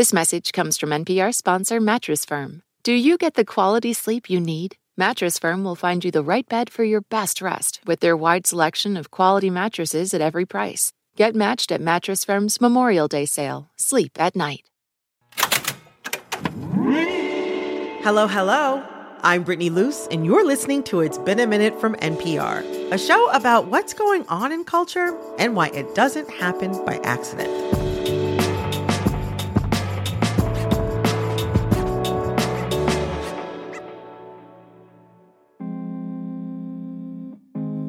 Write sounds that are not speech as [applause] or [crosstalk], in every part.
This message comes from NPR sponsor Mattress Firm. Do you get the quality sleep you need? Mattress Firm will find you the right bed for your best rest with their wide selection of quality mattresses at every price. Get matched at Mattress Firm's Memorial Day sale. Sleep at night. Hello, hello. I'm Brittany Luse, and you're listening to It's Been a Minute from NPR, a show about what's going on in culture and why it doesn't happen by accident.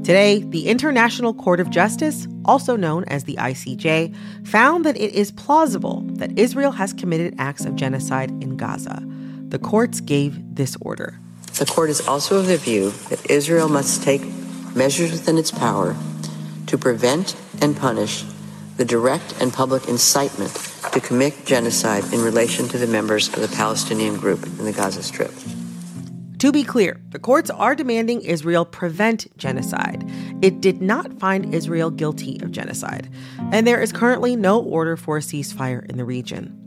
Today, the International Court of Justice, also known as the ICJ, found that it is plausible that Israel has committed acts of genocide in Gaza. The courts gave this order. The court is also of the view that Israel must take measures within its power to prevent and punish the direct and public incitement to commit genocide in relation to the members of the Palestinian group in the Gaza Strip. To be clear, the courts are demanding Israel prevent genocide. It did not find Israel guilty of genocide, and there is currently no order for a ceasefire in the region.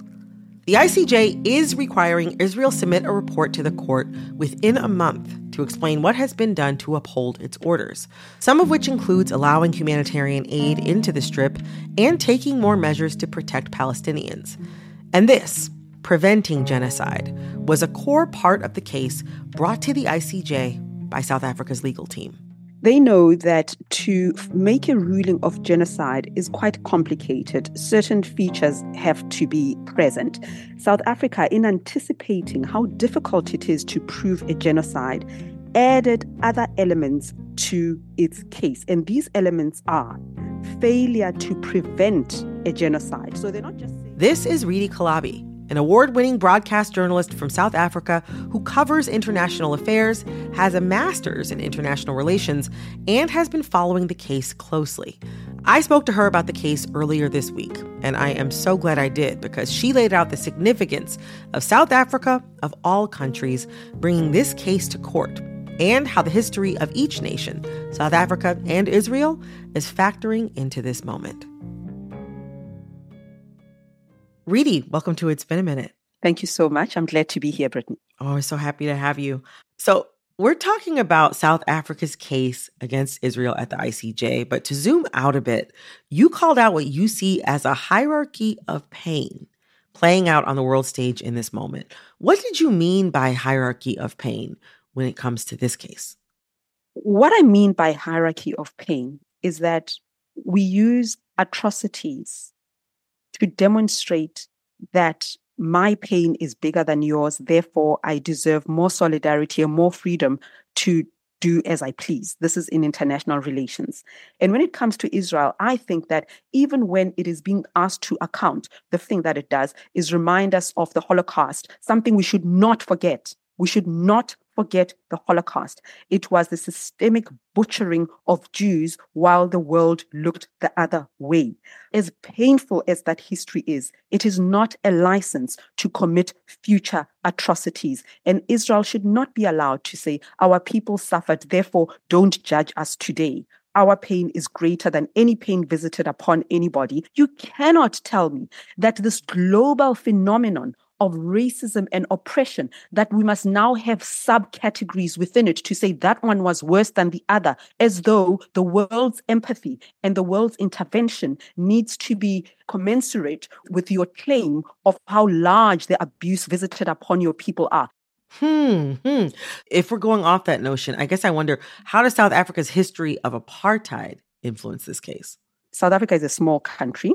The ICJ is requiring Israel submit a report to the court within a month to explain what has been done to uphold its orders, some of which includes allowing humanitarian aid into the strip and taking more measures to protect Palestinians. And this, preventing genocide, was a core part of the case brought to the ICJ by South Africa's legal team. They know that to make a ruling of genocide is quite complicated. Certain features have to be present. South Africa, in anticipating how difficult it is to prove a genocide, added other elements to its case. And these elements are failure to prevent a genocide. So they're not just saying- This is Redi Tlhabi, an award winning broadcast journalist from South Africa who covers international affairs, has a master's in international relations, and has been following the case closely. I spoke to her about the case earlier this week, and I am so glad I did because she laid out the significance of South Africa, of all countries, bringing this case to court, and how the history of each nation, South Africa and Israel, is factoring into this moment. Redi, welcome to It's Been a Minute. Thank you so much. I'm glad to be here, Brittany. Oh, we're so happy to have you. So, we're talking about South Africa's case against Israel at the ICJ, but to zoom out a bit, you called out what you see as a hierarchy of pain playing out on the world stage in this moment. What did you mean by hierarchy of pain when it comes to this case? What I mean by hierarchy of pain is that we use atrocities to demonstrate that my pain is bigger than yours. Therefore, I deserve more solidarity and more freedom to do as I please. This is in international relations. And when it comes to Israel, I think that even when it is being asked to account, the thing that it does is remind us of the Holocaust, something we should not forget. We should not forget the Holocaust. It was the systemic butchering of Jews while the world looked the other way. As painful as that history is, it is not a license to commit future atrocities. And Israel should not be allowed to say, Our people suffered, therefore don't judge us today our pain is greater than any pain visited upon anybody. You cannot tell me that this global phenomenon of racism and oppression that we must now have subcategories within it to say that one was worse than the other, as though the world's empathy and the world's intervention needs to be commensurate with your claim of how large the abuse visited upon your people are. Hmm, hmm. If we're going off that notion, I guess I wonder how does South Africa's history of apartheid influence this case? South Africa is a small country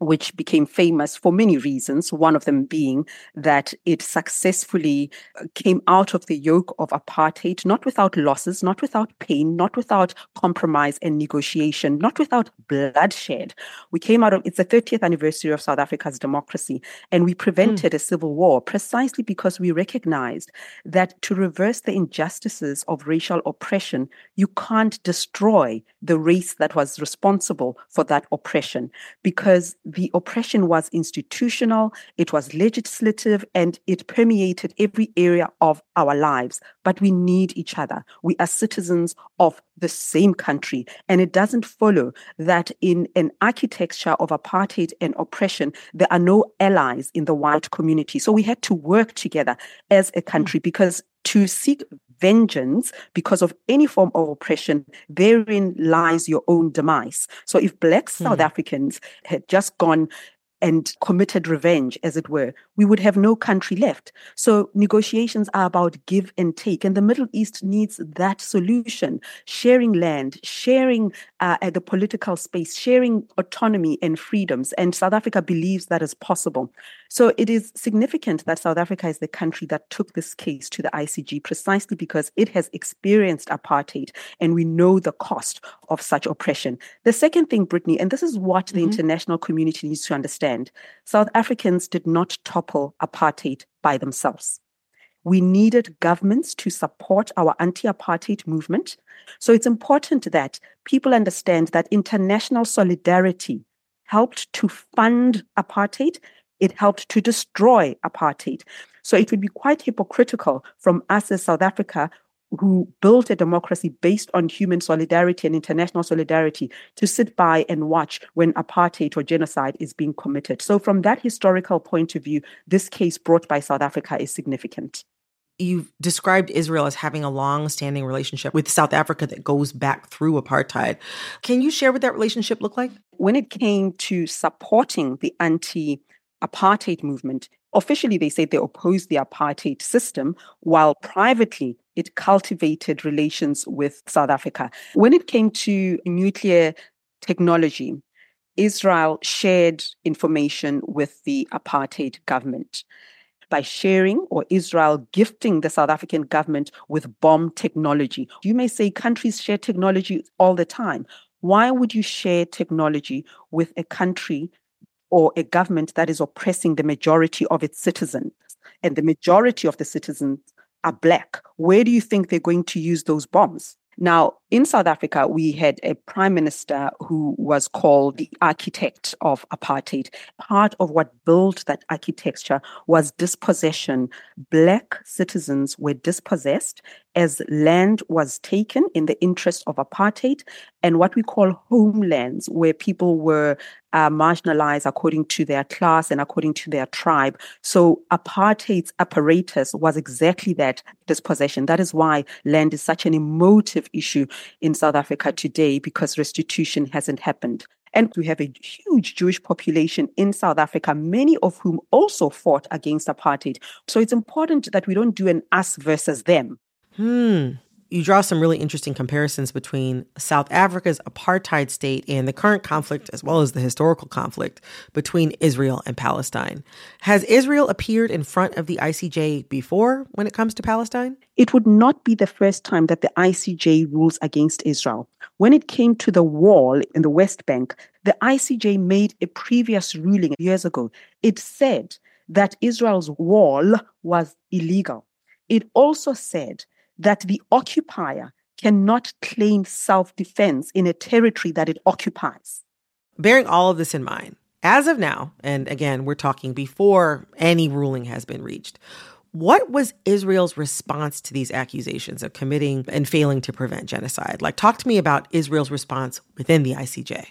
which became famous for many reasons, one of them being that it successfully uh, came out of the yoke of apartheid, not without losses, not without pain, not without compromise and negotiation, not without bloodshed. We came out of it's the 30th anniversary of South Africa's democracy, and we prevented mm. a civil war precisely because we recognized that to reverse the injustices of racial oppression, you can't destroy the race that was responsible for that oppression because the oppression was institutional, it was legislative, and it permeated every area of our lives. But we need each other. We are citizens of the same country. And it doesn't follow that in an architecture of apartheid and oppression, there are no allies in the white community. So we had to work together as a country hmm. because to seek vengeance because of any form of oppression, therein lies your own demise. So if Black South mm. Africans had just gone and committed revenge, as it were, we would have no country left. So negotiations are about give and take, and the Middle East needs that solution: sharing land, sharing uh, the political space, sharing autonomy and freedoms. And South Africa believes that is possible. So it is significant that South Africa is the country that took this case to the ICJ precisely because it has experienced apartheid, and we know the cost of such oppression. The second thing, Brittany, and this is what mm-hmm. the international community needs to understand understand, South Africans did not topple apartheid by themselves. We needed governments to support our anti apartheid movement. So it's important that people understand that international solidarity helped to fund apartheid, it helped to destroy apartheid. So it would be quite hypocritical from us as South Africa who built a democracy based on human solidarity and international solidarity to sit by and watch when apartheid or genocide is being committed. So, from that historical point of view, this case brought by South Africa is significant. You've described Israel as having a long standing relationship with South Africa that goes back through apartheid. Can you share what that relationship looked like? When it came to supporting the anti apartheid movement, officially they said they opposed the apartheid system, while privately it cultivated relations with South Africa. When it came to nuclear technology, Israel shared information with the apartheid government by sharing or Israel gifting the South African government with bomb technology. You may say countries share technology all the time. Why would you share technology with a country or a government that is oppressing the majority of its citizens? And the majority of the citizens are black. Where do you think they're going to use those bombs? Now, in South Africa, we had a prime minister who was called the architect of apartheid. Part of what built that architecture was dispossession. Black citizens were dispossessed as land was taken in the interest of apartheid and what we call homelands, where people were uh, marginalized according to their class and according to their tribe. So apartheid's apparatus was exactly that dispossession. That is why land is such an emotive issue in South Africa today because restitution hasn't happened. And we have a huge Jewish population in South Africa, many of whom also fought against apartheid. So it's important that we don't do an us versus them. Hmm you draw some really interesting comparisons between South Africa's apartheid state and the current conflict, as well as the historical conflict between Israel and Palestine. Has Israel appeared in front of the ICJ before when it comes to Palestine? It would not be the first time that the ICJ rules against Israel. When it came to the wall in the West Bank, the ICJ made a previous ruling years ago. It said that Israel's wall was illegal. It also said that the occupier cannot claim self defense in a territory that it occupies. Bearing all of this in mind, as of now, and again, we're talking before any ruling has been reached, what was Israel's response to these accusations of committing and failing to prevent genocide? Like, talk to me about Israel's response within the ICJ.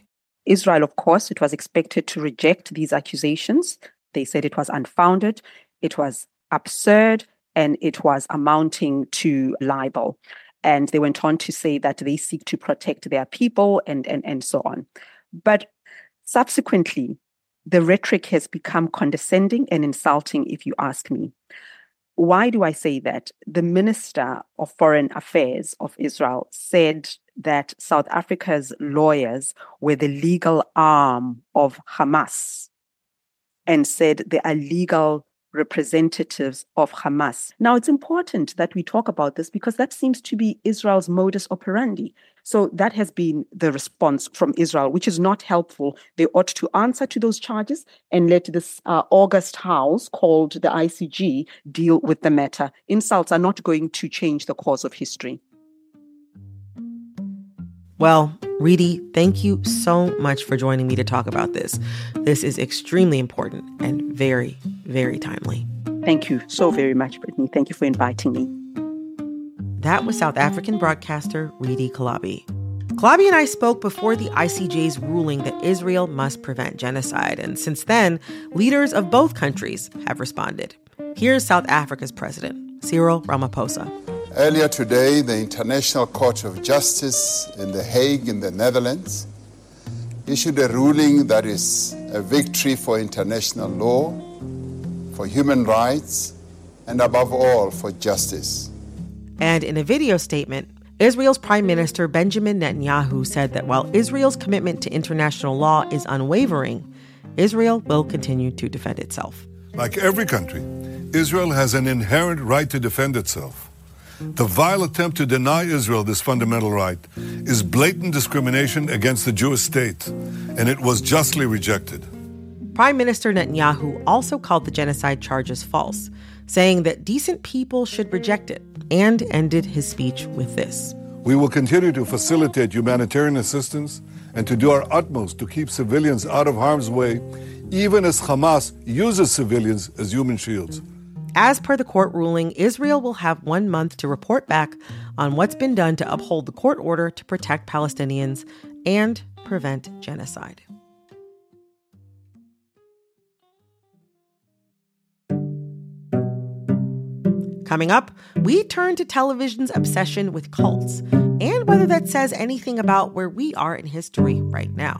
Israel, of course, it was expected to reject these accusations. They said it was unfounded, it was absurd, and it was amounting to libel. And they went on to say that they seek to protect their people and, and, and so on. But subsequently, the rhetoric has become condescending and insulting, if you ask me. Why do I say that? The Minister of Foreign Affairs of Israel said that South Africa's lawyers were the legal arm of Hamas and said they are legal representatives of Hamas. Now, it's important that we talk about this because that seems to be Israel's modus operandi. So, that has been the response from Israel, which is not helpful. They ought to answer to those charges and let this uh, August House, called the ICJ deal with the matter. Insults are not going to change the course of history. Well, Redi, thank you so much for joining me to talk about this. This is extremely important and very, very timely. Thank you so very much, Brittany. Thank you for inviting me. That was South African broadcaster Redi Tlhabi. Tlhabi and I spoke before the ICJ's ruling that Israel must prevent genocide, and since then, leaders of both countries have responded. Here's South Africa's president, Cyril Ramaphosa. Earlier today, the International Court of Justice in The Hague, in the Netherlands, issued a ruling that is a victory for international law, for human rights, and above all, for justice. And in a video statement, Israel's Prime Minister Benjamin Netanyahu said that while Israel's commitment to international law is unwavering, Israel will continue to defend itself. Like every country, Israel has an inherent right to defend itself. The vile attempt to deny Israel this fundamental right is blatant discrimination against the Jewish state, and it was justly rejected. Prime Minister Netanyahu also called the genocide charges false, saying that decent people should reject it, and ended his speech with this We will continue to facilitate humanitarian assistance and to do our utmost to keep civilians out of harm's way, even as Hamas uses civilians as human shields. As per the court ruling, Israel will have one month to report back on what's been done to uphold the court order to protect Palestinians and prevent genocide. Coming up, we turn to television's obsession with cults and whether that says anything about where we are in history right now.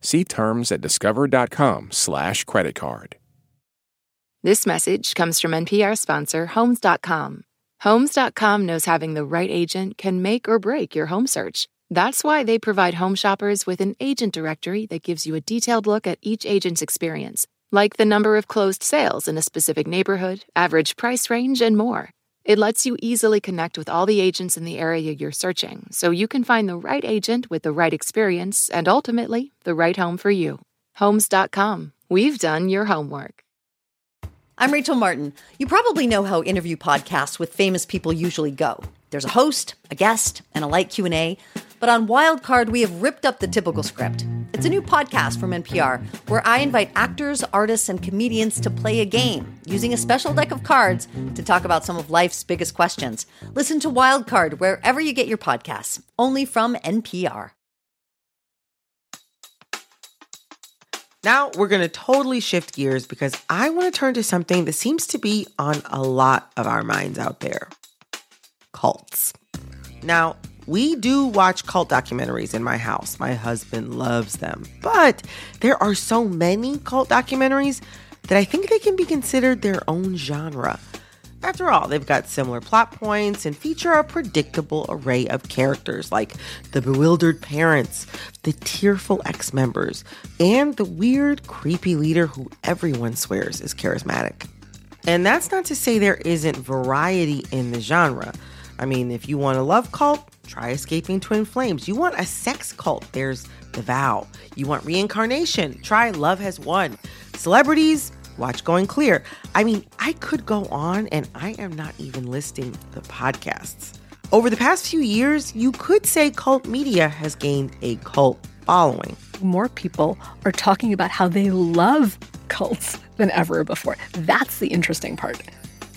See terms at discover.com/slash credit card. This message comes from NPR sponsor Homes.com. Homes.com knows having the right agent can make or break your home search. That's why they provide home shoppers with an agent directory that gives you a detailed look at each agent's experience, like the number of closed sales in a specific neighborhood, average price range, and more. It lets you easily connect with all the agents in the area you're searching so you can find the right agent with the right experience and ultimately the right home for you. Homes.com. We've done your homework. I'm Rachel Martin. You probably know how interview podcasts with famous people usually go. There's a host, a guest, and a light Q&A. But on Wildcard, we have ripped up the typical script. It's a new podcast from NPR where I invite actors, artists, and comedians to play a game using a special deck of cards to talk about some of life's biggest questions. Listen to Wildcard wherever you get your podcasts, only from NPR. Now we're going to totally shift gears because I want to turn to something that seems to be on a lot of our minds out there cults. Now, we do watch cult documentaries in my house. My husband loves them. But there are so many cult documentaries that I think they can be considered their own genre. After all, they've got similar plot points and feature a predictable array of characters like the bewildered parents, the tearful ex members, and the weird, creepy leader who everyone swears is charismatic. And that's not to say there isn't variety in the genre. I mean, if you want a love cult, try Escaping Twin Flames. You want a sex cult, there's The Vow. You want reincarnation, try Love Has Won. Celebrities, watch Going Clear. I mean, I could go on and I am not even listing the podcasts. Over the past few years, you could say cult media has gained a cult following. More people are talking about how they love cults than ever before. That's the interesting part.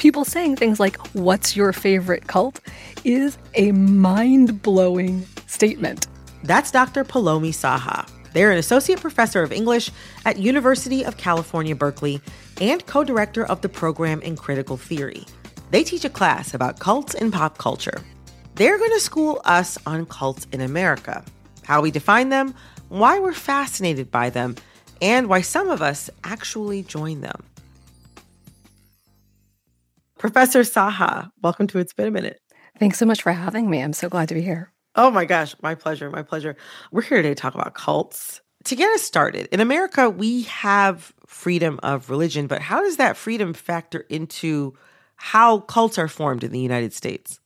People saying things like, What's your favorite cult? is a mind blowing statement. That's Dr. Poulomi Saha. They're an associate professor of English at University of California, Berkeley, and co-director of the program in critical theory. They teach a class about cults and pop culture. They're going to school us on cults in America, how we define them, why we're fascinated by them, and why some of us actually join them. Professor Saha, welcome to It's Been a Minute. Thanks so much for having me. I'm so glad to be here. Oh my gosh, my pleasure, my pleasure. We're here today to talk about cults. To get us started, in America, we have freedom of religion, but how does that freedom factor into how cults are formed in the United States?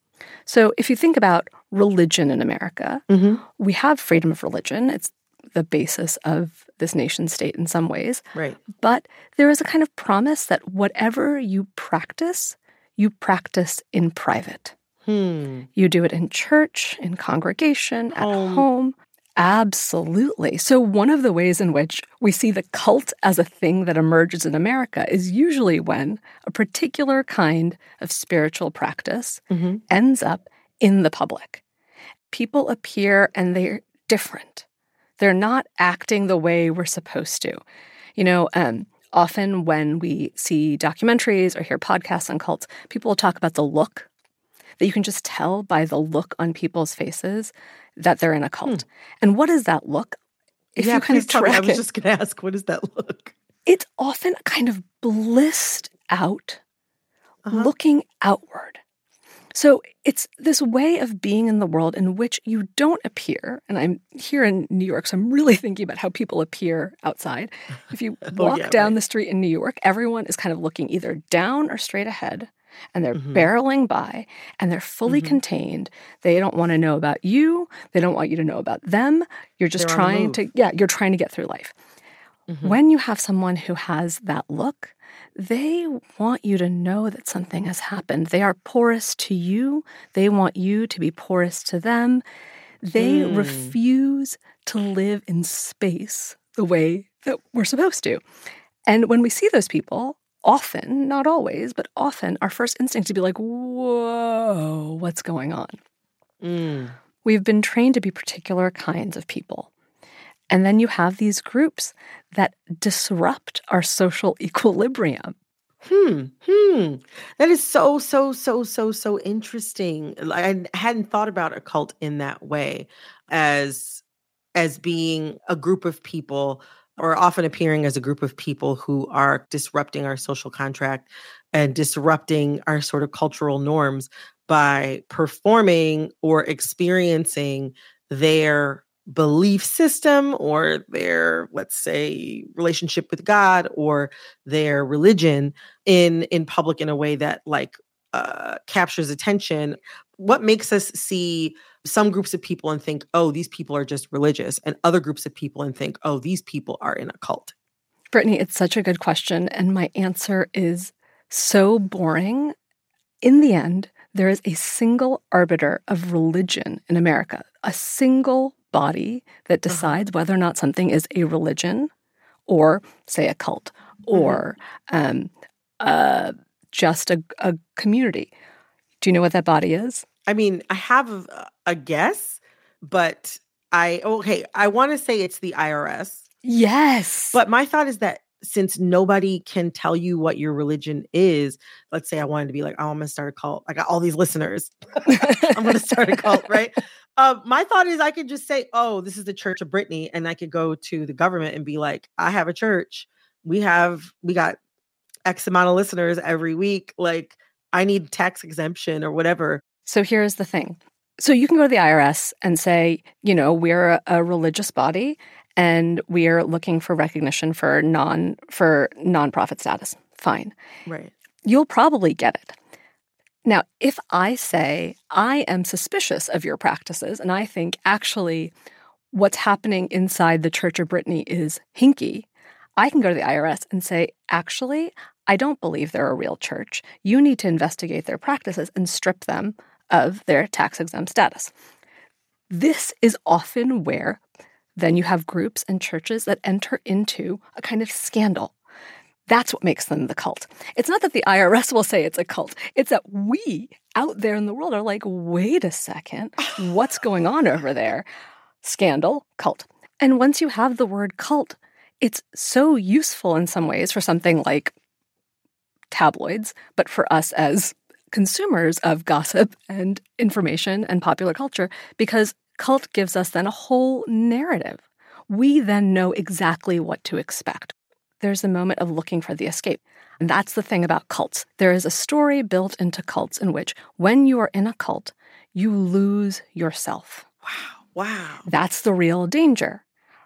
So, if you think about religion in America, Mm-hmm. we have freedom of religion. It's the basis of this nation state in some ways. Right. But there is a kind of promise that whatever you practice, you practice in private. Hmm. You do it in church, in congregation, at Home. home. Absolutely. So, one of the ways in which we see the cult as a thing that emerges in America is usually when a particular kind of spiritual practice Mhm. ends up in the public. People appear and they're different. They're not acting the way we're supposed to. You know, um, often when we see documentaries or hear podcasts on cults, people will talk about the look that you can just tell by the look on people's faces that they're in a cult. And what is that look? If Hmm. yeah, you kind of tell me. I was it, just going [laughs] to ask, what does that look? it's often a kind of blissed out, Uh-huh. looking outward. So it's this way of being in the world in which you don't appear. And I'm here in New York, so I'm really [laughs] thinking about how people appear outside. If you [laughs] Oh, walk yeah, down right. the street in New York, everyone is kind of looking either down or straight ahead. And they're Mhm. barreling by and they're fully Mhm. contained. They don't want to know about you. They don't want you to know about them. You're just They're trying to, yeah, you're trying to get through life. Mhm. When you have someone who has that look, they want you to know that something has happened. They are porous to you. They want you to be porous to them. They Hmm. refuse to live in space the way that we're supposed to. And when we see those people, often, not always, but often, our first instinct is to be like, whoa, what's going on? Mm. We've been trained to be particular kinds of people. And then you have these groups that disrupt our social [laughs] equilibrium. Hmm. Hmm. That is so, so, so, so, so interesting. I hadn't thought about a cult in that way as as being a group of people or often appearing as a group of people who are disrupting our social contract and disrupting our sort of cultural norms by performing or experiencing their belief system or their let's say relationship with god or their religion in in public in a way that like uh, captures attention what makes us see some groups of people and think oh these people are just religious and other groups of people and think oh these people are in a cult Brittany, it's such a good question. And my answer is so boring. In the end, there is a single arbiter of religion in America, a single body that decides whether or not something is a religion or, say, a cult or um, uh, just a, a community. Do you know what that body is? i mean i have a, a guess but i okay i want to say it's the irs Yes. But my thought is that since nobody can tell you what your religion is, let's say I wanted to be like, oh, I'm gonna start a cult. I got all these listeners. [laughs] I'm gonna start a cult, right? Uh, my thought is I could just say, oh, this is the Church of Brittany, and I could go to the government and be like, I have a church. We have we got X amount of listeners every week. Like, I need tax exemption or whatever. So here's the thing. So you can go to the IRS and say, you know, we're a, a religious body and we are looking for recognition for non for nonprofit status. Fine. Right. You'll probably get it. Now, if I say I am suspicious of your practices and I think actually what's happening inside the Church of Brittany is hinky, I can go to the IRS and say, actually, I don't believe they're a real church. You need to investigate their practices and strip them of their tax exempt status. This is often where then you have groups and churches that enter into a kind of scandal. That's what makes them the cult. It's not that the IRS will say it's a cult, it's that we out there in the world are like, wait a second, what's going on over there? Scandal, cult. And once you have the word cult, it's so useful in some ways for something like tabloids, but for us as consumers of gossip and information and popular culture, because cult gives us then a whole narrative. We then know exactly what to expect. There's a moment of looking for the escape. And that's the thing about cults. There is a story built into cults in which, when you are in a cult, you lose yourself. Wow. Wow. That's the real danger,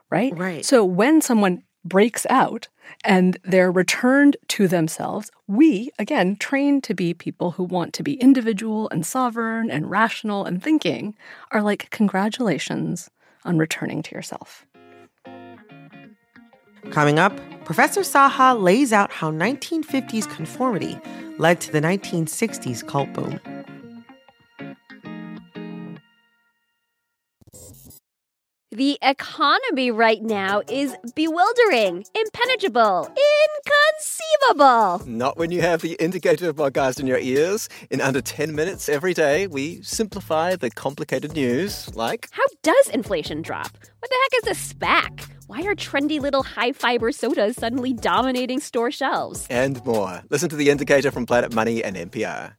right? Right. So when someone breaks out and they're returned to themselves, we, again, trained to be people who want to be individual and sovereign and rational and thinking, are like, congratulations on returning to yourself. Coming up, Professor Saha lays out how 1950s conformity led to the 1960s cult boom. The economy right now is bewildering, impenetrable, inconceivable. Not when you have the Indicator podcast in your ears. In under 10 minutes every day, we simplify the complicated news like How does inflation drop? What the heck is a SPAC? Why are trendy little high fiber sodas suddenly dominating store shelves? and more. Listen to the Indicator from Planet Money and NPR.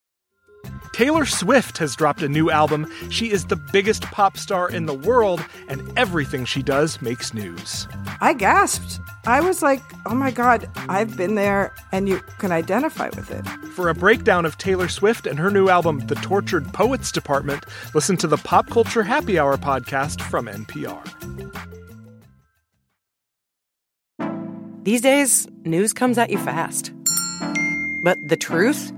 Taylor Swift has dropped a new album. She is the biggest pop star in the world, and everything she does makes news. I gasped. I was like, oh my God, I've been there, and you can identify with it. For a breakdown of Taylor Swift and her new album, The Tortured Poets Department, listen to the Pop Culture Happy Hour podcast from NPR. These days, news comes at you fast. But the truth?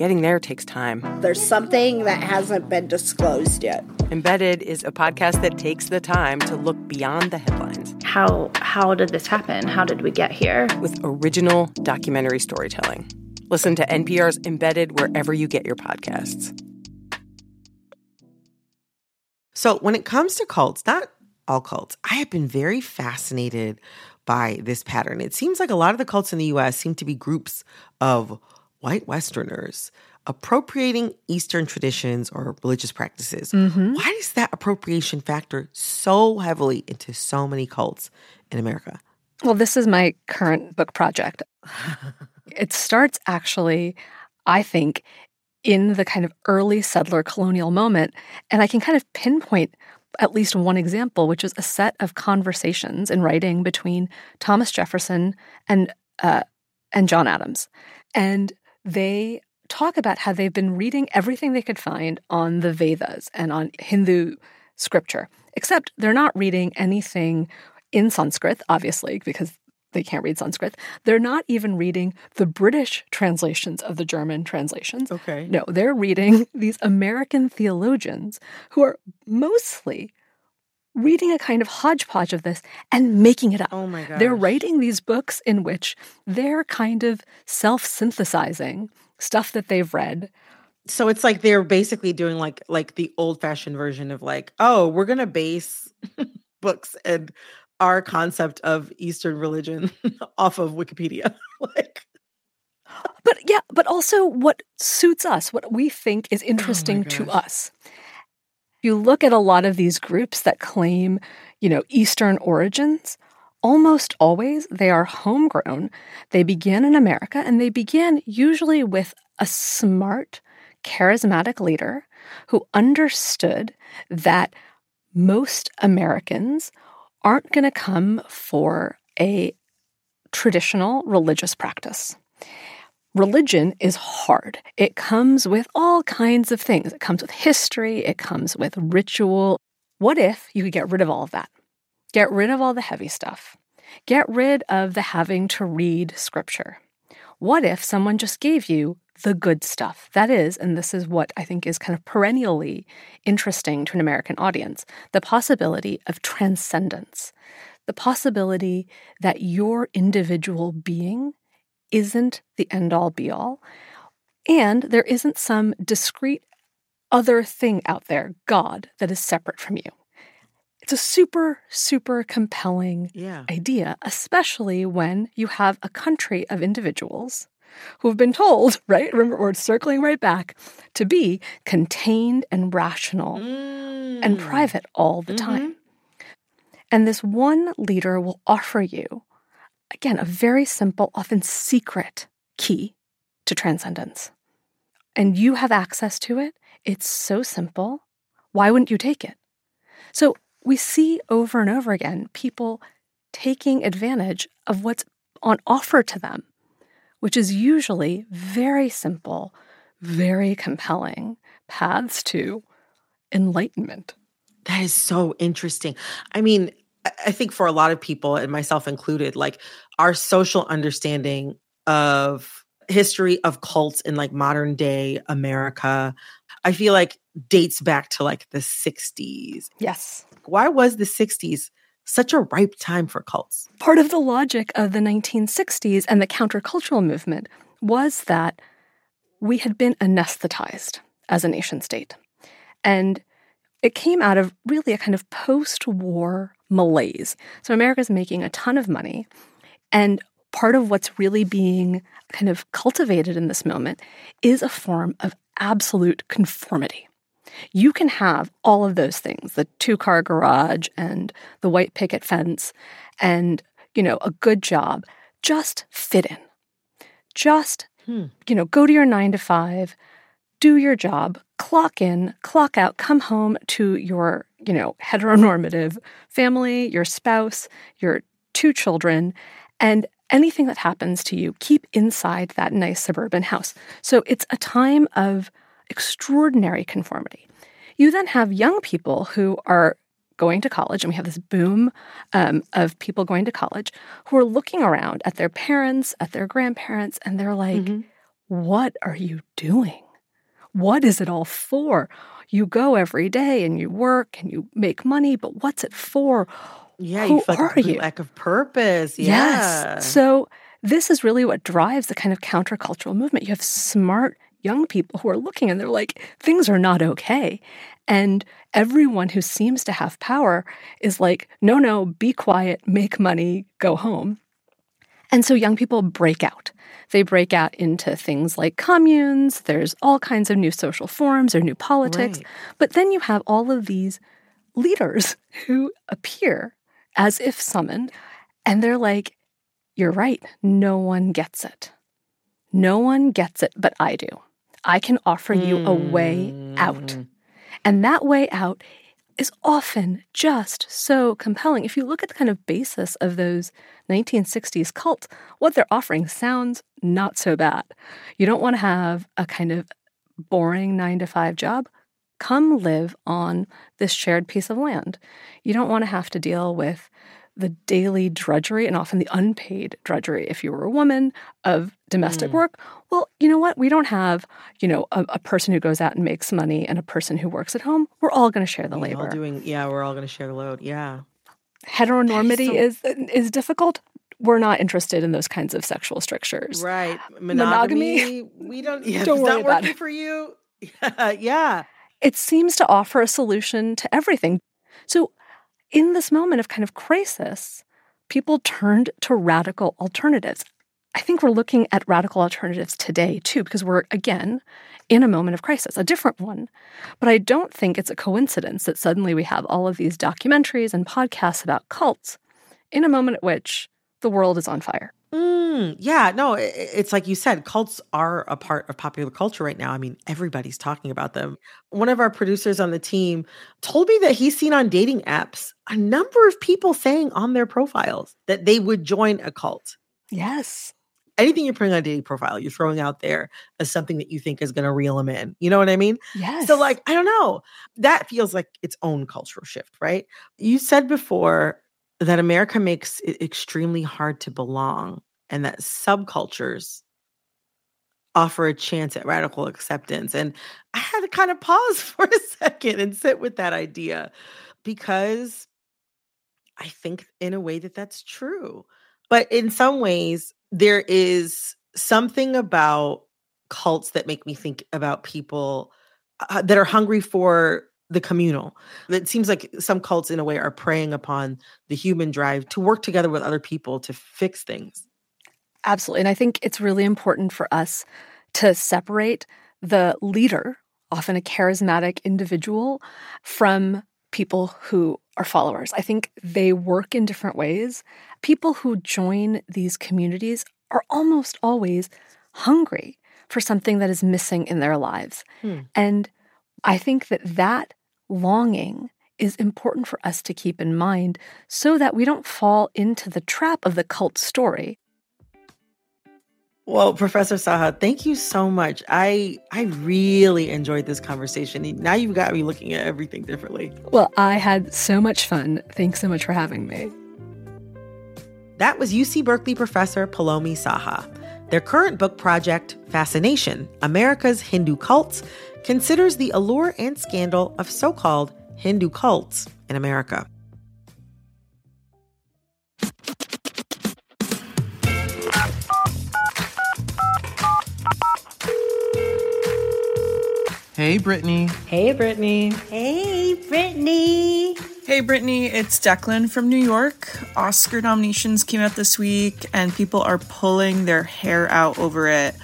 Getting there takes time. There's something that hasn't been disclosed yet. Embedded is a podcast that takes the time to look beyond the headlines How how did this happen? How did we get here? with original documentary storytelling. Listen to NPR's Embedded wherever you get your podcasts. So, when it comes to cults, not all cults, I have been very fascinated by this pattern. It seems like a lot of the cults in the US seem to be groups of white Westerners appropriating Eastern traditions or religious practices. Mhm. Why does that appropriation factor so heavily into so many cults in America? Well, this is my current book project. [laughs] it starts actually, I think, in the kind of early settler colonial moment. And I can kind of pinpoint at least one example, which is a set of conversations in writing between Thomas Jefferson and uh, and John Adams. And they talk about how they've been reading everything they could find on the Vedas and on Hindu scripture, except they're not reading anything in Sanskrit, obviously, because they can't read Sanskrit. They're not even reading the British translations of the German translations. Okay. No, they're reading [laughs] these American theologians who are mostly reading a kind of hodgepodge of this and making it up. Oh my god. They're writing these books in which they're kind of self synthesizing stuff that they've read. So it's like they're basically doing like like the old fashioned version of like, oh, we're gonna base [laughs] books and our concept of Eastern religion [laughs] off of Wikipedia. [laughs] like But yeah, but also what suits us, what we think Oh is interesting to us. You look at a lot of these groups that claim, you know, Eastern origins, almost always they are homegrown. They begin in America and they begin usually with a smart, charismatic leader who understood that most Americans aren't going to come for a traditional religious practice. Religion is hard. It comes with all kinds of things. It comes with history, it comes with ritual. What if you could get rid of all of that? Get rid of all the heavy stuff. Get rid of the having to read scripture. What if someone just gave you the good stuff? That is, and this is what I think is kind of perennially interesting to an American audience the possibility of transcendence, the possibility that your individual being isn't the end all be all, and there isn't some discrete other thing out there, God, that is separate from you. It's a super, super compelling Yeah. idea, especially when you have a country of individuals who have been told, [laughs] right? Remember, we're circling right back to be contained and rational and Mm. private all the time. And this one leader will offer you, again, a very simple, often secret key to transcendence. And you have access to it. It's so simple. Why wouldn't you take it? So we see over and over again people taking advantage of what's on offer to them, which is usually very simple, very compelling paths to enlightenment. That is so interesting. I mean, I think for a lot of people, and myself included, like our social understanding of history of cults in like modern day America, I feel like dates back to like the 60s. Yes. Why was the 60s such a ripe time for cults? Part of the logic of the 1960s and the countercultural movement was that we had been anesthetized as a nation state. And it came out of really a kind of post war malaise. So America's making a ton of money. And part of what's really being kind of cultivated in this moment is a form of absolute conformity. You can have all of those things the two car garage and the white picket fence and, you know, a good job. Just fit in. Just, hmm. you know, go to your nine to five, do your job, clock in, clock out, come home to your, you know, heteronormative family, your spouse, your two children, and anything that happens to you, keep inside that nice suburban house. So it's a time of extraordinary conformity. You then have young people who are going to college, and we have this boom um, of people going to college who are looking around at their parents, at their grandparents, and they're like, mm-hmm. What are you doing? What is it all for? You go every day and you work and you make money, but what's it for? Yeah, Who you feel like are a you? lack of purpose. Yeah. Yes. So this is really what drives the kind of countercultural movement. You have smart young people who are looking and they're like, things are not okay. And everyone who seems to have power is like, no, no, be quiet, make money, go home. And so young people break out. They break out into things like communes, there's all kinds of new social forms or new politics. Right. But then you have all of these leaders [laughs] who appear as if summoned, and they're like, You're right, no one gets it. No one gets it, but I do. I can offer you a way out. Hmm. And that way out is often just so compelling. If you look at the kind of basis of those 1960s cults, what they're offering sounds not so bad. You don't want to have a kind of boring nine to five job. Come live on this shared piece of land. You don't want to have to deal with the daily drudgery and often the unpaid drudgery if you were a woman of domestic Mm. work well you know what we don't have you know a, a person who goes out and makes money and a person who works at home we're all going to share the We all labor doing, yeah, we're all going to share the load. Yeah. heteronormity so- is is difficult we're not interested in those kinds of sexual strictures Right. [gasps] Monogamy? Monogamy. We don't, yeah, [laughs] Don't worry about working it. for you. Yeah. [laughs] yeah. it seems to offer a solution to everything. So, in this moment of kind of crisis, people turned to radical alternatives. I think we're looking at radical alternatives today too, because we're again in a moment of crisis, a different one. But I don't think it's a coincidence that suddenly we have all of these documentaries and podcasts about cults in a moment at which the world is on fire. Mm, yeah, no, i- i- it's like you said, cults are a part of popular culture right now. I mean, everybody's talking about them. One of our producers on the team told me that he's seen on dating apps a number of people saying on their profiles that they would join a cult. Yes. Anything you're putting on a dating profile, you're throwing out there as something that you think is going to reel them in. You know what I mean? Yes. So, like, I don't know. That feels like its own cultural shift, right? You said before that America makes it extremely hard to belong and that subcultures offer a chance at radical acceptance. And I had to kind of pause [laughs] for a second and sit with that idea because I think, in a way, that that's true. But in some ways, there is something about cults that make me think about people uh, that are hungry for the communal. It seems like some cults, in a way, are preying upon the human drive to work together with other people to fix things. Absolutely. And I think it's really important for us to separate the leader, often a charismatic individual, from people who are followers. I think they work in different ways. People who join these communities are almost always hungry for something that is missing in their lives. Hmm. And I think that that longing is important for us to keep in mind so that we don't fall into the trap of the cult story. Well, Professor Saha, thank you so much. I I really enjoyed this conversation. Now you've got me looking at everything differently. Well, I had so much fun. Thanks so much for having me. That was UC Berkeley professor Poulomi Saha. Their current book project, Fascination America's Hindu Cults, considers the allure and scandal of so called Hindu cults in America. Hey, Brittany. Hey, Brittany. Hey, Brittany. Hey, Brittany, it's Declan from New York. Oscar nominations came out this week, and people are pulling their hair out over it.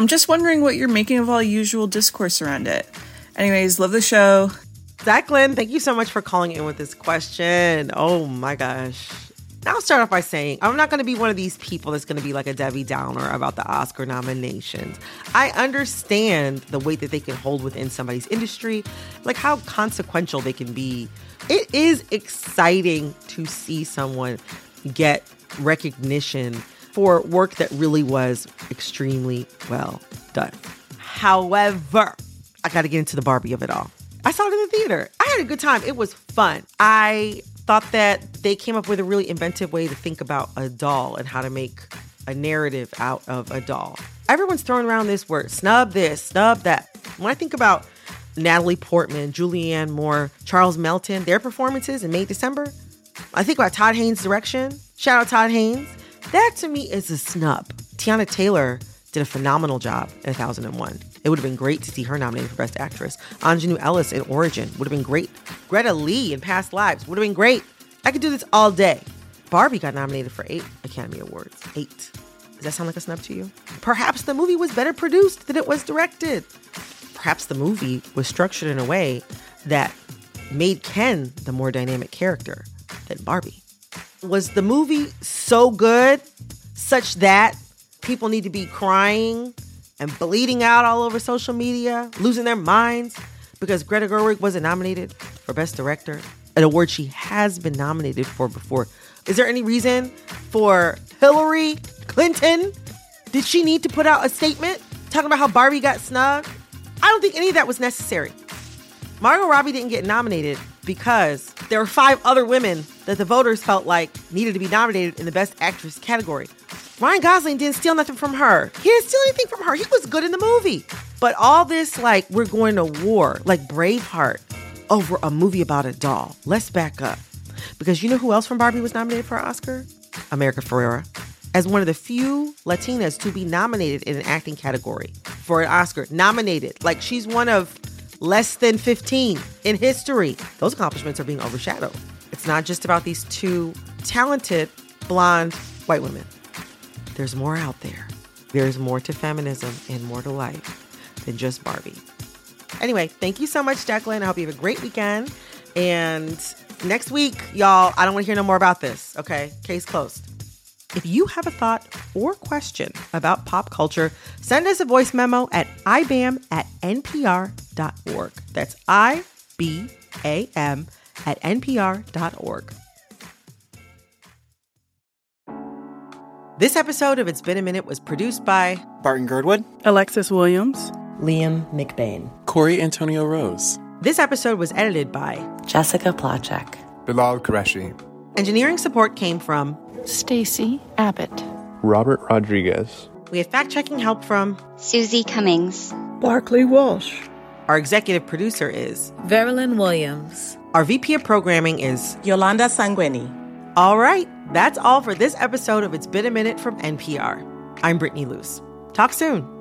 I'm just wondering what you're making of all usual discourse around it. Anyways, love the show. Declan, thank you so much for calling in with this question. Oh my gosh. I'll start off by saying I'm not going to be one of these people that's going to be like a Debbie Downer about the Oscar nominations. I understand the weight that they can hold within somebody's industry, like how consequential they can be. It is exciting to see someone get recognition for work that really was extremely well done. However, I got to get into the Barbie of it all. I saw it in the theater. I had a good time. It was fun. I thought that they came up with a really inventive way to think about a doll and how to make a narrative out of a doll. Everyone's throwing around this word snub this, snub that. When I think about Natalie Portman, Julianne Moore, Charles Melton, their performances in May December, I think about Todd Haynes' direction. Shout out Todd Haynes. That to me is a snub. Teyana Taylor did a phenomenal job in 1001. It would have been great to see her nominated for Best Actress. Aunjanue Ellis in Origin would have been great. Greta Lee in Past Lives would have been great. I could do this all day. Barbie got nominated for eight Academy Awards. Eight. Does that sound like a snub to you? Perhaps the movie was better produced than it was directed. Perhaps the movie was structured in a way that made Ken the more dynamic character than Barbie. Was the movie so good such that people need to be crying and bleeding out all over social media, losing their minds because Greta Gerwig wasn't nominated for Best Director, an award she has been nominated for before. Is there any reason for Hillary Clinton? Did she need to put out a statement talking about how Barbie got snubbed? I don't think any of that was necessary. Margot Robbie didn't get nominated because there were five other women that the voters felt like needed to be nominated in the Best Actress category. Ryan Gosling didn't steal nothing from her. He didn't steal anything from her. He was good in the movie. But all this, like, we're going to war, like Braveheart, over a movie about a doll. Let's back up. Because you know who else from Barbie was nominated for an Oscar? America Ferrera. As one of the few Latinas to be nominated in an acting category for an Oscar. Nominated. Like, she's one of less than 15 in history. Those accomplishments are being overshadowed. It's not just about these two talented, blonde white women. There's more out there. There's more to feminism and more to life than just Barbie. Anyway, thank you so much, Declan. I hope you have a great weekend. And next week, y'all, I don't want to hear no more about this. Okay? Case closed. If you have a thought or question about pop culture, send us a voice memo at ibam at npr.org. That's I B A M at npr.org. This episode of It's Been a Minute was produced by Barton Girdwood, Alexis Williams, Liam McBain, Corey Antonio Rose. This episode was edited by Jessica Placzek, Bilal Qureshi. Engineering support came from Stacy Abbott, Robert Rodriguez. We had fact checking help from Susie Cummings, Barclay Walsh. Our executive producer is Veralyn Williams. Our VP of programming is Yolanda Sangweni. All right, that's all for this episode of It's Been a Minute from NPR. I'm Brittany Luse. Talk soon.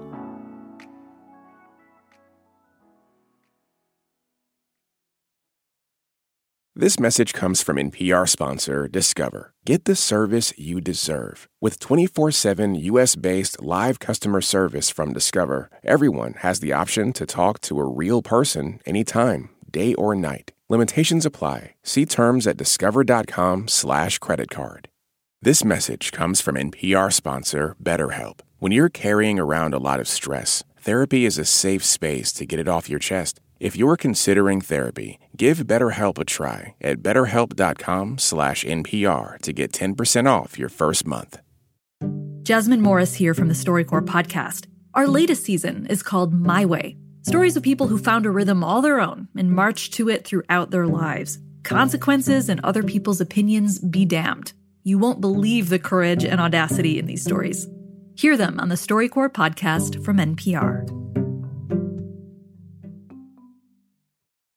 This message comes from NPR sponsor Discover. Get the service you deserve. With 24 7 US based live customer service from Discover, everyone has the option to talk to a real person anytime, day or night. Limitations apply. See terms at discover.com/slash credit card. This message comes from NPR sponsor BetterHelp. When you're carrying around a lot of stress, therapy is a safe space to get it off your chest. If you're considering therapy, give BetterHelp a try at betterhelp.com/npr to get 10% off your first month. Jasmine Morris here from the StoryCorps podcast. Our latest season is called My Way. Stories of people who found a rhythm all their own and marched to it throughout their lives. Consequences and other people's opinions be damned. You won't believe the courage and audacity in these stories. Hear them on the StoryCorps podcast from NPR.